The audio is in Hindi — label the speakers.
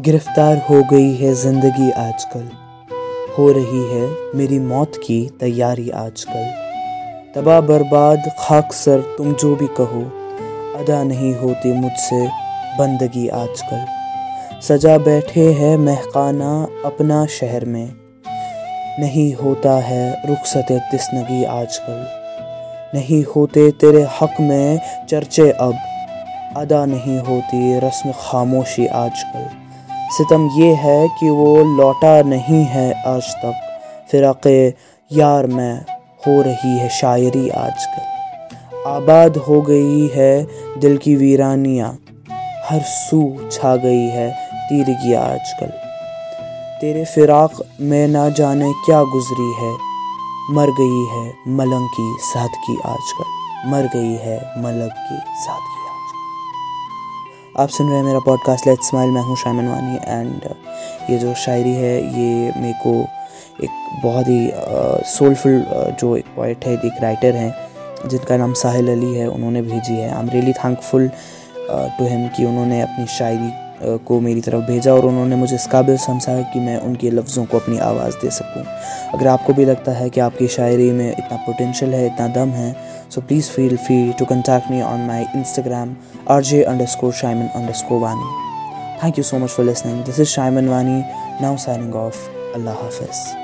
Speaker 1: गिरफ़्तार हो गई है ज़िंदगी आजकल। हो रही है मेरी मौत की तैयारी आजकल। तबाह बर्बाद, खाक सर, तुम जो भी कहो, अदा नहीं होती मुझसे बंदगी आजकल। सजा बैठे है महकाना अपना शहर में। नहीं होता है रुखसत तिस्नगी आजकल। नहीं होते तेरे हक में चर्चे अब। अदा नहीं होती रस्म खामोशी आजकल। सितम ये है कि वो लौटा नहीं है आज तक। फ़िराक़ यार में हो रही है शायरी आजकल। आबाद हो गई है दिल की वीरानियाँ। हर सू छा गई है तीरगी आजकल। तेरे फिराक में ना जाने क्या गुजरी है। मर गई है मलंग की सादगी आजकल। मर गई है मलंग की सादगी। आप सुन रहे हैं मेरा पॉडकास्ट लेट स्माइल मैं हूँ शायमन वानी एंड ये जो शायरी है ये मेरे को एक बहुत ही सोलफुल uh, uh, जो एक पॉइट है एक राइटर हैं जिनका नाम साहिल अली है उन्होंने भेजी है। I am really thankful to him कि उन्होंने अपनी शायरी को मेरी तरफ़ भेजा और उन्होंने मुझे इस काबिल समझा कि मैं उनके लफ्ज़ों को अपनी आवाज़ दे सकूँ। अगर आपको भी लगता है कि आपकी शायरी में इतना पोटेंशियल है, इतना दम है so please feel free to contact me on my Instagram R J underscore Shaiman underscore Wani thank you so much for listening this is Shaiman Wani now signing of अल्लाह हाफिज़